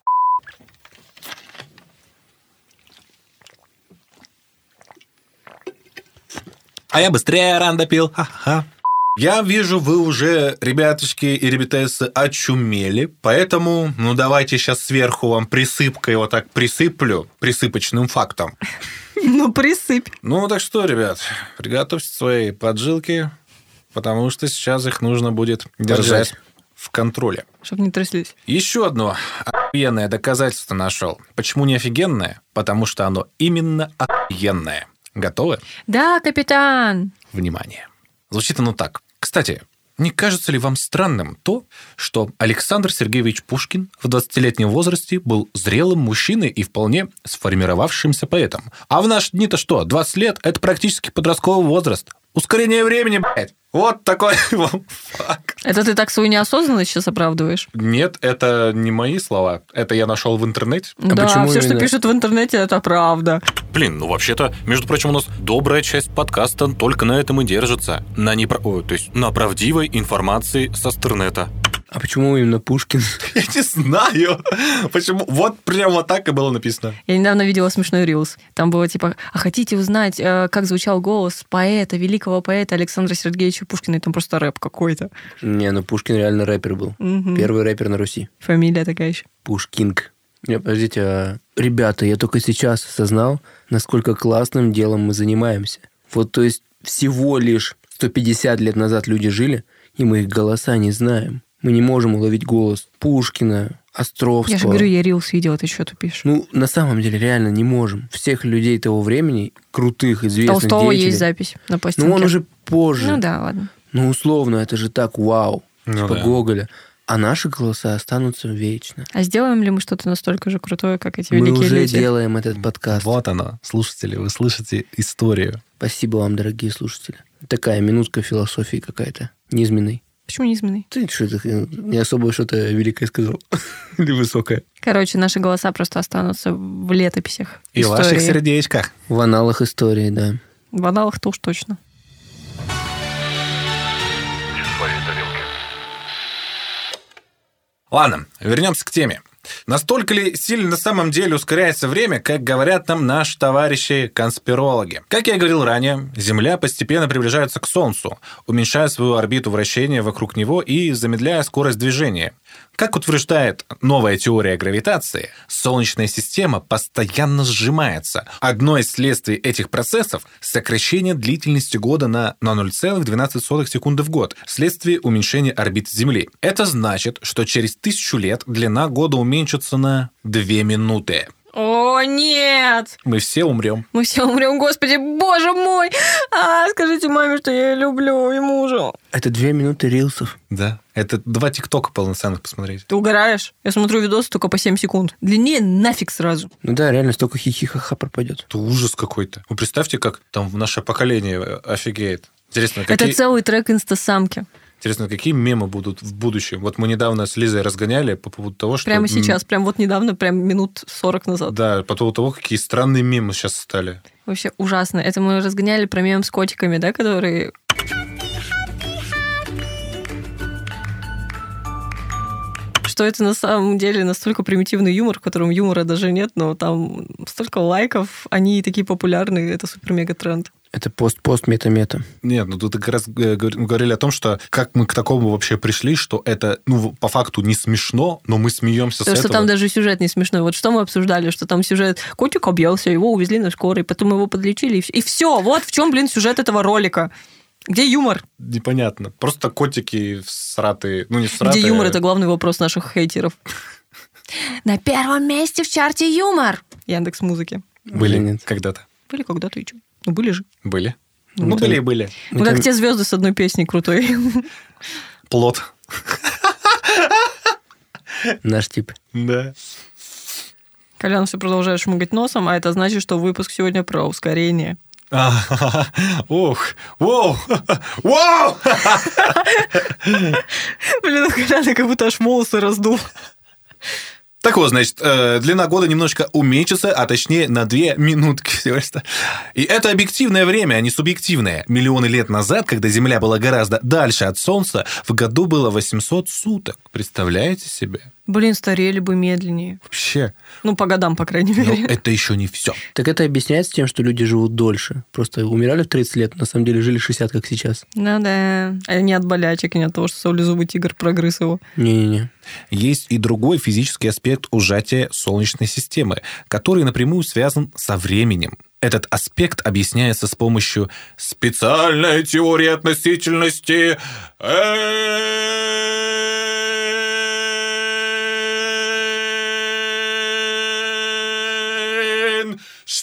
А я быстрее ран допил. Ха-ха. Я вижу, вы уже, ребяточки и ребятессы, очумели, поэтому, ну, давайте сейчас сверху вам присыпкой вот так присыплю, присыпочным фактом. Ну, присыпь. Ну, так что, ребят, приготовьте свои поджилки, потому что сейчас их нужно будет держать в контроле. Чтоб не тряслись. Еще одно охуенное доказательство нашел. Почему не офигенное? Потому что оно именно охуенное. Готовы? Да, капитан. Внимание. Звучит оно так. Кстати, не кажется ли вам странным то, что Александр Сергеевич Пушкин в 20-летнем возрасте был зрелым мужчиной и вполне сформировавшимся поэтом? А в наши дни-то что, 20 лет – это практически подростковый возраст. Ускорение времени, блядь. Вот такой [laughs] вам факт. Это ты так свою неосознанность сейчас оправдываешь? Нет, это не мои слова. Это я нашел в интернете. да, почему все, что именно? пишут в интернете, это правда. Блин, ну вообще-то, между прочим, у нас добрая часть подкаста только на этом и держится. На непро... Ой, то есть на правдивой информации со стернета. А почему именно Пушкин? [laughs] Я не знаю, почему. Вот прямо так и было написано. Я недавно видела смешной рилс. Там было типа, а хотите узнать, э, как звучал голос поэта, великого поэта Александра Сергеевича Пушкина? И там просто рэп какой-то. Не, ну Пушкин реально рэпер был. Первый рэпер на Руси. Фамилия такая еще. Пушкинг. Не, подождите, а, ребята, я только сейчас осознал, насколько классным делом мы занимаемся. Вот, то есть, всего лишь 150 лет назад люди жили, и мы их голоса не знаем. Мы не можем уловить голос Пушкина, Островского. Я же говорю, я рилс видела, ты что тупишь? Ну, на самом деле, реально не можем. Всех людей того времени, крутых, известных Толстого деятелей... есть запись на пластинке. Ну, он уже позже. Ну да, ладно. Ну, условно, это же так, вау. Ну типа да. Гоголя. А наши голоса останутся вечно. А сделаем ли мы что-то настолько же крутое, как эти Мы великие уже люди? делаем этот подкаст. Вот оно, слушатели, вы слышите историю. Спасибо вам, дорогие слушатели. Такая минутка философии какая-то. Низменной. Почему низменный? Ты что-то не особо что-то великое сказал. [laughs] Или высокое. Короче, наши голоса просто останутся в летописях. И в истории. ваших сердечках. В аналах истории, да. В аналах-то уж точно. Ладно, вернемся к теме. Настолько ли сильно на самом деле ускоряется время, как говорят нам наши товарищи-конспирологи? Как я говорил ранее, Земля постепенно приближается к Солнцу, уменьшая свою орбиту вращения вокруг него и замедляя скорость движения. Как утверждает новая теория гравитации, Солнечная система постоянно сжимается. Одно из следствий этих процессов – сокращение длительности года на, на 0,12 секунды в год вследствие уменьшения орбиты Земли. Это значит, что через тысячу лет длина года уменьшится на 2 минуты. О, нет! Мы все умрем. Мы все умрем, господи, боже мой! А, скажите маме, что я ее люблю, и мужу. Это две минуты рилсов. Да. Это два тиктока полноценных посмотреть. Ты угораешь? Я смотрю видосы только по 7 секунд. Длиннее нафиг сразу. Ну да, реально столько хихихаха пропадет. Это ужас какой-то. Вы представьте, как там наше поколение офигеет. Интересно, какие... Это целый трек инстасамки. Интересно, какие мемы будут в будущем? Вот мы недавно с Лизой разгоняли по поводу того, что... Прямо сейчас, прям вот недавно, прям минут 40 назад. Да, по поводу того, какие странные мемы сейчас стали. Вообще ужасно. Это мы разгоняли про мем с котиками, да, которые... Что это на самом деле настолько примитивный юмор, в котором юмора даже нет, но там столько лайков, они такие популярные, это супер-мега тренд. Это пост-пост мета-мета. Нет, ну тут как раз э, говор- говорили о том, что как мы к такому вообще пришли, что это, ну, по факту не смешно, но мы смеемся Потому с что этого. там даже сюжет не смешной. Вот что мы обсуждали, что там сюжет котик объелся, его увезли на скорой, потом его подлечили, и все. И все, вот в чем, блин, сюжет этого ролика. Где юмор? Непонятно. Просто котики всратые. Ну, не всратые. Где юмор? Это главный вопрос наших хейтеров. На первом месте в чарте юмор. Яндекс музыки. Были нет? когда-то. Были когда-то и что? Ну, были же. Были. Ну, Ну, были и были. Ну, как те звезды с одной песней крутой. Плод. Наш тип. Да. Колян все продолжает шмыгать носом, а это значит, что выпуск сегодня про ускорение. [laughs] Ух, воу, [laughs] воу! [laughs] Блин, у Коляна как будто аж волосы раздул. Так вот, значит, э, длина года немножко уменьшится, а точнее на две минутки всего лишь. И это объективное время, а не субъективное. Миллионы лет назад, когда Земля была гораздо дальше от Солнца, в году было 800 суток. Представляете себе? Блин, старели бы медленнее. Вообще, Ну, по годам, по крайней мере. это еще не все. Так это объясняется тем, что люди живут дольше. Просто умирали в 30 лет, на самом деле жили 60, как сейчас. Ну да. А не от болячек, и не от того, что саблезубый тигр прогрыз его. Не-не-не. Есть и другой физический аспект ужатия Солнечной системы, который напрямую связан со временем. Этот аспект объясняется с помощью специальной теории относительности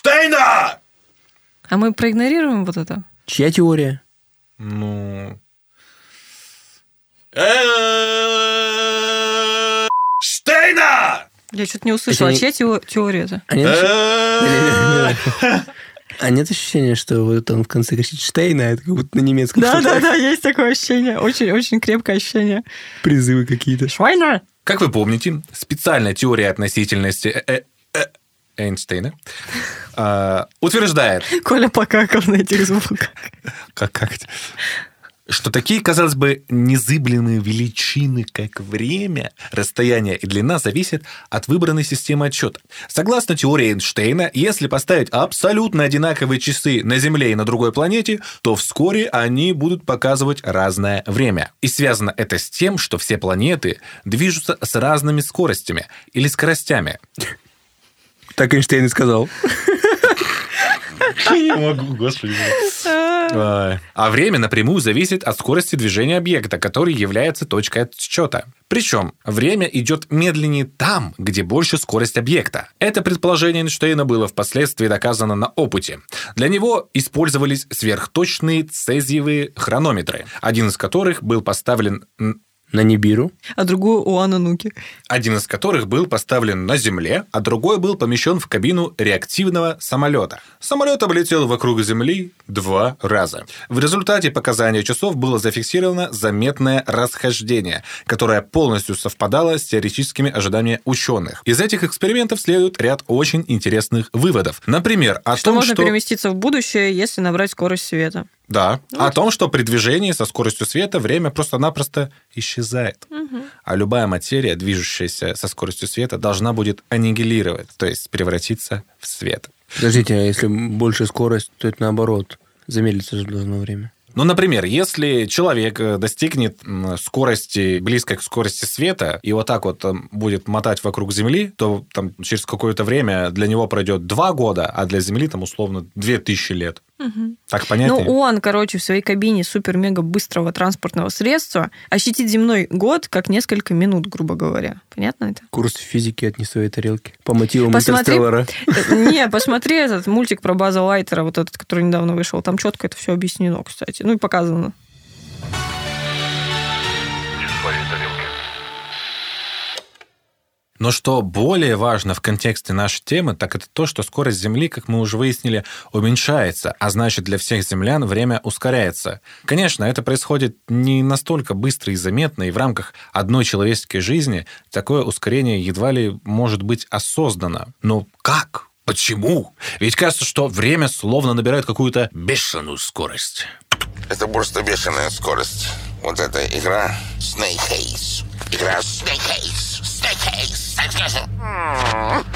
Эйнштейна! А мы проигнорируем вот это? Чья теория? Ну... Эйнштейна! Я что-то не услышала. А чья тео- теория это? А нет, ощущения- а что вот он в конце кричит Штейна, это как будто на немецком Да, да, да, есть такое ощущение. Очень-очень крепкое ощущение. призывы какие-то. Швайнер! Как вы помните, специальная теория относительности э- э- э- Эйнштейна [laughs] а, утверждает, Коля покакал на этих звуках. как, как что такие, казалось бы, незыблемые величины, как время, расстояние и длина, зависят от выбранной системы отсчета. Согласно теории Эйнштейна, если поставить абсолютно одинаковые часы на Земле и на другой планете, то вскоре они будут показывать разное время. И связано это с тем, что все планеты движутся с разными скоростями или скоростями. Так Эйнштейн и сказал. [laughs] Не могу, господи. А время напрямую зависит от скорости движения объекта, который является точкой отсчета. Причем время идет медленнее там, где больше скорость объекта. Это предположение Эйнштейна было впоследствии доказано на опыте. Для него использовались сверхточные цезиевые хронометры, один из которых был поставлен На Нибиру. А другую у Анны Нуки. один из которых был поставлен на Земле, а другой был помещен в кабину реактивного самолета. Самолет облетел вокруг Земли два раза. В результате показания часов было зафиксировано заметное расхождение, которое полностью совпадало с теоретическими ожиданиями ученых. Из этих экспериментов следует ряд очень интересных выводов. Например, о Что том, можно что... переместиться в будущее, если набрать скорость света. Да, о том, что при движении со скоростью света время просто-напросто исчезает. А любая материя, движущаяся со скоростью света, должна будет аннигилировать, то есть превратиться в свет. Подождите, а если больше скорость, то это наоборот. Замедлиться же должно время. Ну, например, если человек э, достигнет скорости, близкой к скорости света, и вот так вот будет мотать вокруг Земли, то там, через какое-то время для него пройдет два года, а для Земли там условно две тысячи лет. Так понятнее? Ну, он, короче, в своей кабине супер-мега быстрого транспортного средства ощутит земной год как несколько минут, грубо говоря. Понятно это? Курс физики от не своей тарелки. По мотивам Посмотри- Интерстеллара. [laughs] Не, посмотри этот мультик про База Лайтера, вот этот, который недавно вышел. Там четко это все объяснено, кстати. Ну и показано. Но что более важно в контексте нашей темы, так это то, что скорость Земли, как мы уже выяснили, уменьшается, а значит для всех землян время ускоряется. Конечно, это происходит не настолько быстро и заметно, и в рамках одной человеческой жизни такое ускорение едва ли может быть осознанно. Но как? Почему? Ведь кажется, что время словно набирает какую-то бешеную скорость. Это просто бешеная скорость. Вот эта игра Snake Haze. Игра Snake Haze. Snake Haze.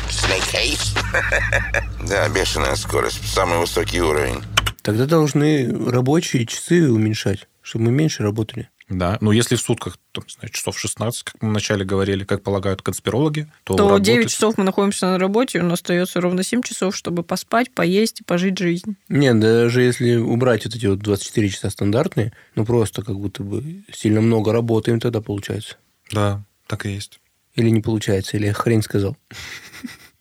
Snake Haze. Да, бешеная скорость. Самый высокий уровень. Тогда должны рабочие часы уменьшать, чтобы мы меньше работали. Да, ну если в сутках там, знаю, часов 16, как мы вначале говорили, как полагают конспирологи, то, То работать- 9 часов мы находимся на работе, у нас остается ровно 7 часов, чтобы поспать, поесть и пожить жизнь. Нет, даже если убрать вот эти вот 24 часа стандартные, ну просто как будто бы сильно много работаем тогда получается. Да, так и есть. Или не получается, или я хрень сказал.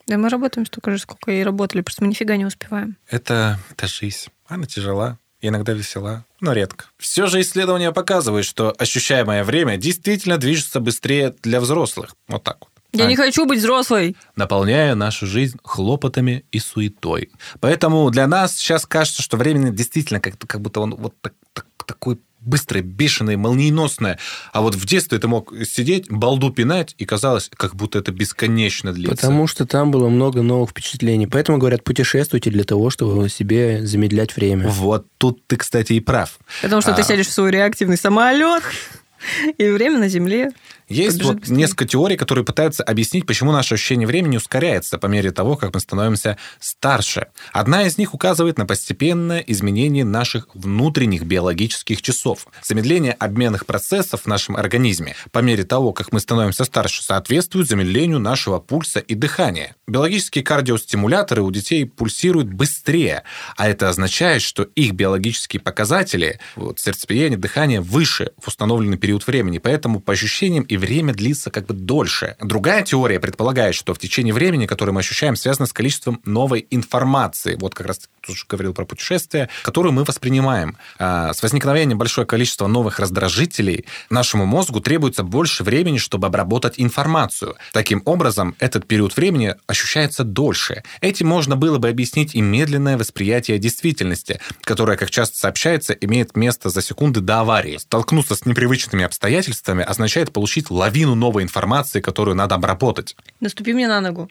Да мы работаем столько же, сколько и работали, просто мы нифига не успеваем. Это, это жизнь. Она тяжела, иногда весела, но редко. Все же исследования показывают, что ощущаемое время действительно движется быстрее для взрослых. Вот так вот. Я А не хочу быть взрослой. наполняя нашу жизнь хлопотами и суетой. Поэтому для нас сейчас кажется, что времени действительно как, как будто он вот так- так- такой быстрое, бешеное, молниеносное. А вот в детстве ты мог сидеть, балду пинать, и казалось, как будто это бесконечно длится. Потому что там было много новых впечатлений. Поэтому, говорят, путешествуйте для того, чтобы себе замедлять время. Вот тут ты, кстати, и прав. Потому что ты А, сядешь в свой реактивный самолет, [laughs] и время на Земле. Есть вот быстрее. несколько теорий, которые пытаются объяснить, почему наше ощущение времени ускоряется по мере того, как мы становимся старше. Одна из них указывает на постепенное изменение наших внутренних биологических часов. Замедление обменных процессов в нашем организме по мере того, как мы становимся старше, соответствует замедлению нашего пульса и дыхания. Биологические кардиостимуляторы у детей пульсируют быстрее, а это означает, что их биологические показатели, вот, сердцебиение, дыхание, выше в установленный период времени, поэтому по ощущениям и время длится как бы дольше. Другая теория предполагает, что в течение времени, которое мы ощущаем, связано с количеством новой информации. Вот как раз тоже говорил про путешествия, которую мы воспринимаем. А, С возникновением большого количества новых раздражителей нашему мозгу требуется больше времени, чтобы обработать информацию. Таким образом, этот период времени ощущается дольше. Этим можно было бы объяснить и медленное восприятие действительности, которое, как часто сообщается, имеет место за секунды до аварии. Столкнуться с непривычными обстоятельствами означает получить лавину новой информации, которую надо обработать. Наступи мне на ногу.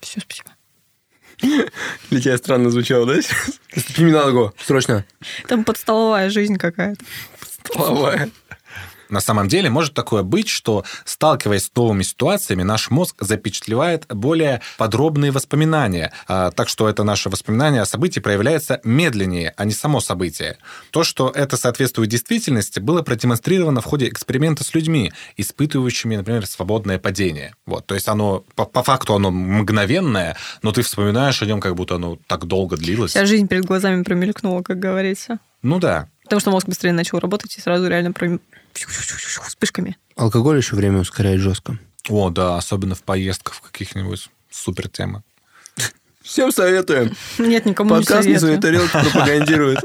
Все, спасибо. Для тебя странно звучало, да? Наступи мне на ногу. Срочно. Там подстоловая жизнь какая-то. Половая. На самом деле может такое быть, что, сталкиваясь с новыми ситуациями, наш мозг запечатлевает более подробные воспоминания. А, Так что это наше воспоминание о событии проявляется медленнее, а не само событие. То, что это соответствует действительности, было продемонстрировано в ходе эксперимента с людьми, испытывающими, например, свободное падение. Вот. То есть оно, по, по факту оно мгновенное, но ты вспоминаешь о нем, как будто оно так долго длилось. Вся жизнь перед глазами промелькнула, как говорится. Ну да. Потому что мозг быстрее начал работать и сразу реально. Вспышками. Алкоголь еще время ускоряет жестко. О, да, особенно в поездках в каких-нибудь супер темы. Всем советуем. Нет, никому Подкаст не на своей советую. тарелке пропагандирует.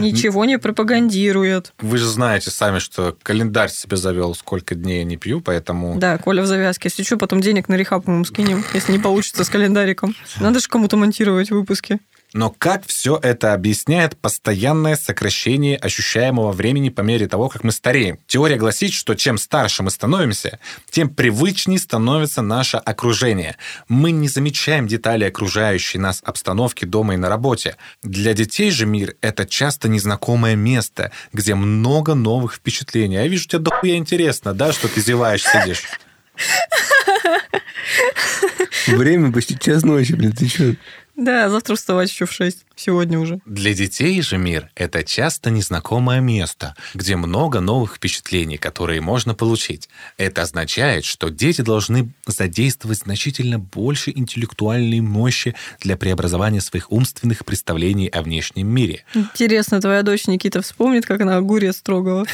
Ничего не пропагандирует. Вы же знаете сами, что календарь себе завел, сколько дней я не пью, поэтому... Да, Коля в завязке. Если что, потом денег на рехаб ему скинем, если не получится с календариком. Надо же кому-то монтировать выпуски. Но как все это объясняет постоянное сокращение ощущаемого времени по мере того, как мы стареем? Теория гласит, что чем старше мы становимся, тем привычнее становится наше окружение. Мы не замечаем детали окружающей нас обстановки дома и на работе. Для детей же мир — это часто незнакомое место, где много новых впечатлений. А Я вижу, тебе дохуя интересно, да, что ты зеваешь, сидишь. [laughs] Время почти час ночи, блин, ты что? Да, завтра вставать еще в 6. Сегодня уже. Для детей же мир — это часто незнакомое место, где много новых впечатлений, которые можно получить. Это означает, что дети должны задействовать значительно больше интеллектуальной мощи для преобразования своих умственных представлений о внешнем мире. Интересно, твоя дочь Никита вспомнит, как она огурец трогала?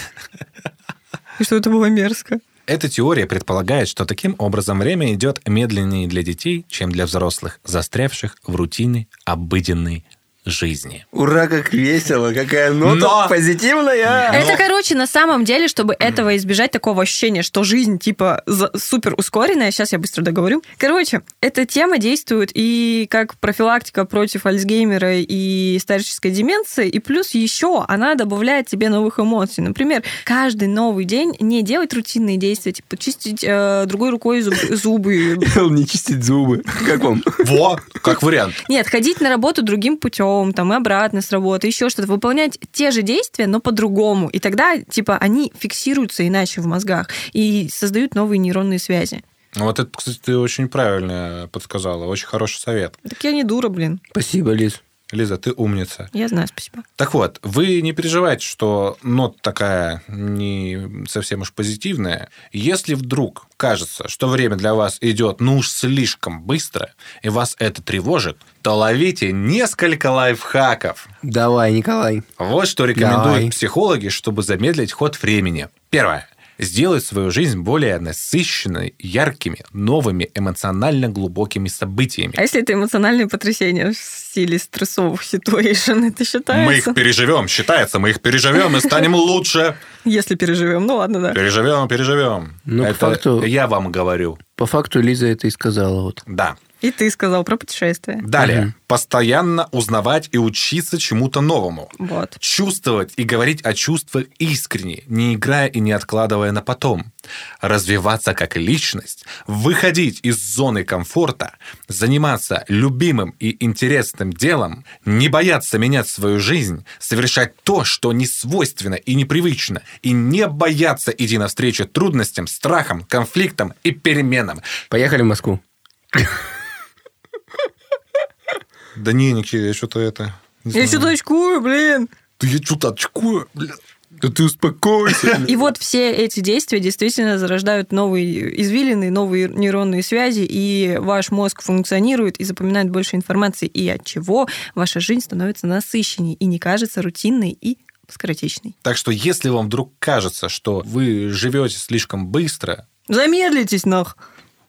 И что это было мерзко. Эта теория предполагает, что таким образом время идет медленнее для детей, чем для взрослых, застрявших в рутине обыденной жизни. Ура, как весело, какая нота Но- позитивная. Это, короче, на самом деле, чтобы этого избежать, такого ощущения, что жизнь, типа, супер ускоренная, сейчас я быстро договорю. Короче, эта тема действует и как профилактика против Альцгеймера и старческой деменции, и плюс еще она добавляет тебе новых эмоций. Например, каждый новый день не делать рутинные действия, типа чистить э, другой рукой зуб- [laughs] зубы. Не чистить зубы. Как вам? Во, как вариант. Нет, ходить на работу другим путем, там, и обратно с работы, еще что-то. Выполнять те же действия, но по-другому. И тогда, типа, они фиксируются иначе в мозгах и создают новые нейронные связи. Вот это, кстати, ты очень правильно подсказала. Очень хороший совет. Так я не дура, блин. Спасибо, Лиз. Лиза, ты умница. Я знаю, спасибо. Так вот, вы не переживайте, что нота такая не совсем уж позитивная. Если вдруг кажется, что время для вас идет ну уж слишком быстро, и вас это тревожит, то ловите несколько лайфхаков. Давай, Николай. Вот что рекомендуют Давай. психологи, чтобы замедлить ход времени. Первое. Сделать свою жизнь более насыщенной, яркими, новыми, эмоционально глубокими событиями. А если это эмоциональные потрясения в стиле стрессовых ситуэйшн, это считается? Мы их переживем, считается, мы их переживем и станем лучше. [laughs] Если переживем, ну ладно, да. Переживем, переживем. Ну, по это факту- я вам говорю. По факту Лиза это и сказала. Вот. Да. И ты сказал про путешествие. Далее. Мгм. Постоянно узнавать и учиться чему-то новому. Вот. Чувствовать и говорить о чувствах искренне, не играя и не откладывая на потом. Развиваться как личность, выходить из зоны комфорта, заниматься любимым и интересным делом, не бояться менять свою жизнь, совершать то, что не свойственно и непривычно, и не бояться идти навстречу трудностям, страхам, конфликтам и переменам. Поехали в Москву. Да не, Никита, я что-то это... не Я что-то очкую, блин. Да я что-то очкую, бля. Да ты успокойся. [laughs] И вот все эти действия действительно зарождают новые извилины, новые нейронные связи, и ваш мозг функционирует и запоминает больше информации, и от чего ваша жизнь становится насыщенней и не кажется рутинной и скоротечной. Так что если вам вдруг кажется, что вы живете слишком быстро, Замедлитесь, нах.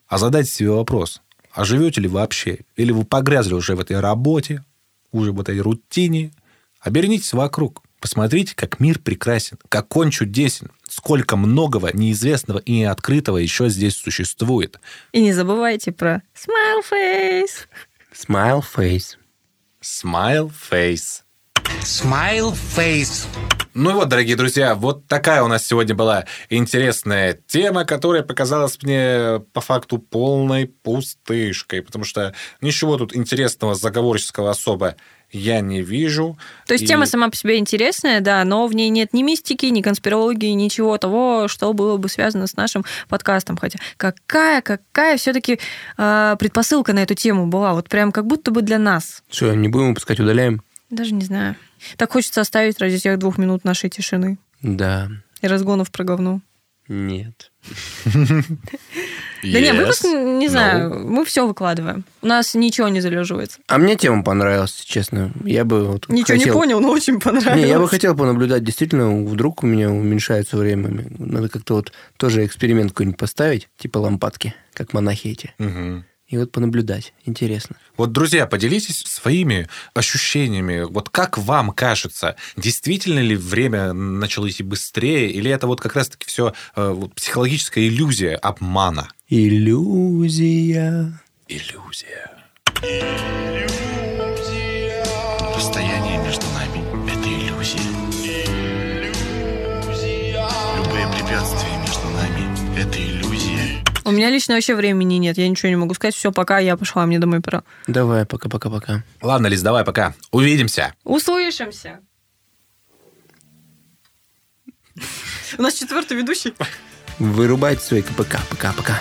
а задайте себе вопрос, а живете ли вообще? Или вы погрязли уже в этой работе, уже в этой рутине? Обернитесь вокруг. Посмотрите, как мир прекрасен, как он чудесен, сколько многого неизвестного и неоткрытого еще здесь существует. И не забывайте про smile face. Smile face. Smile face. Smile face. Ну вот, дорогие друзья, вот такая у нас сегодня была интересная тема, которая показалась мне по факту полной пустышкой, потому что ничего тут интересного, заговорческого особо я не вижу. То есть И- тема сама по себе интересная, да, но в ней нет ни мистики, ни конспирологии, ничего того, что было бы связано с нашим подкастом. Хотя какая, какая все-таки предпосылка на эту тему была? Вот прям как будто бы для нас. Что, не будем выпускать, удаляем? Даже не знаю. Так хочется оставить ради тех двух минут нашей тишины Да. и разгонов про говно. Нет. Да не, выпуск, Yes. не No. знаю, мы все выкладываем. У нас ничего не залеживается. А мне тема понравилась, честно. Я бы вот Ничего хотел- не понял, но очень понравилось. Не, я бы хотел понаблюдать, действительно, вдруг у меня уменьшается время. Надо как-то вот тоже эксперимент какой-нибудь поставить, типа лампадки, как монахи эти. И вот понаблюдать. Интересно. Вот, друзья, поделитесь своими ощущениями. Вот как вам кажется, действительно ли время начало идти быстрее, или это вот как раз-таки все психологическая иллюзия обмана? Иллюзия. Иллюзия. Расстояние между нами — это иллюзия. Любые препятствия между нами — это иллюзия. У меня лично вообще времени нет, я ничего не могу сказать. Все, пока, я пошла, мне домой пора. Давай, пока-пока-пока. Ладно, Лиз, давай, пока. Увидимся. Услышимся. У нас четвертый ведущий. Вырубайте свои КПК. Пока-пока.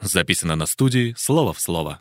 Записано на студии «Слово в слово».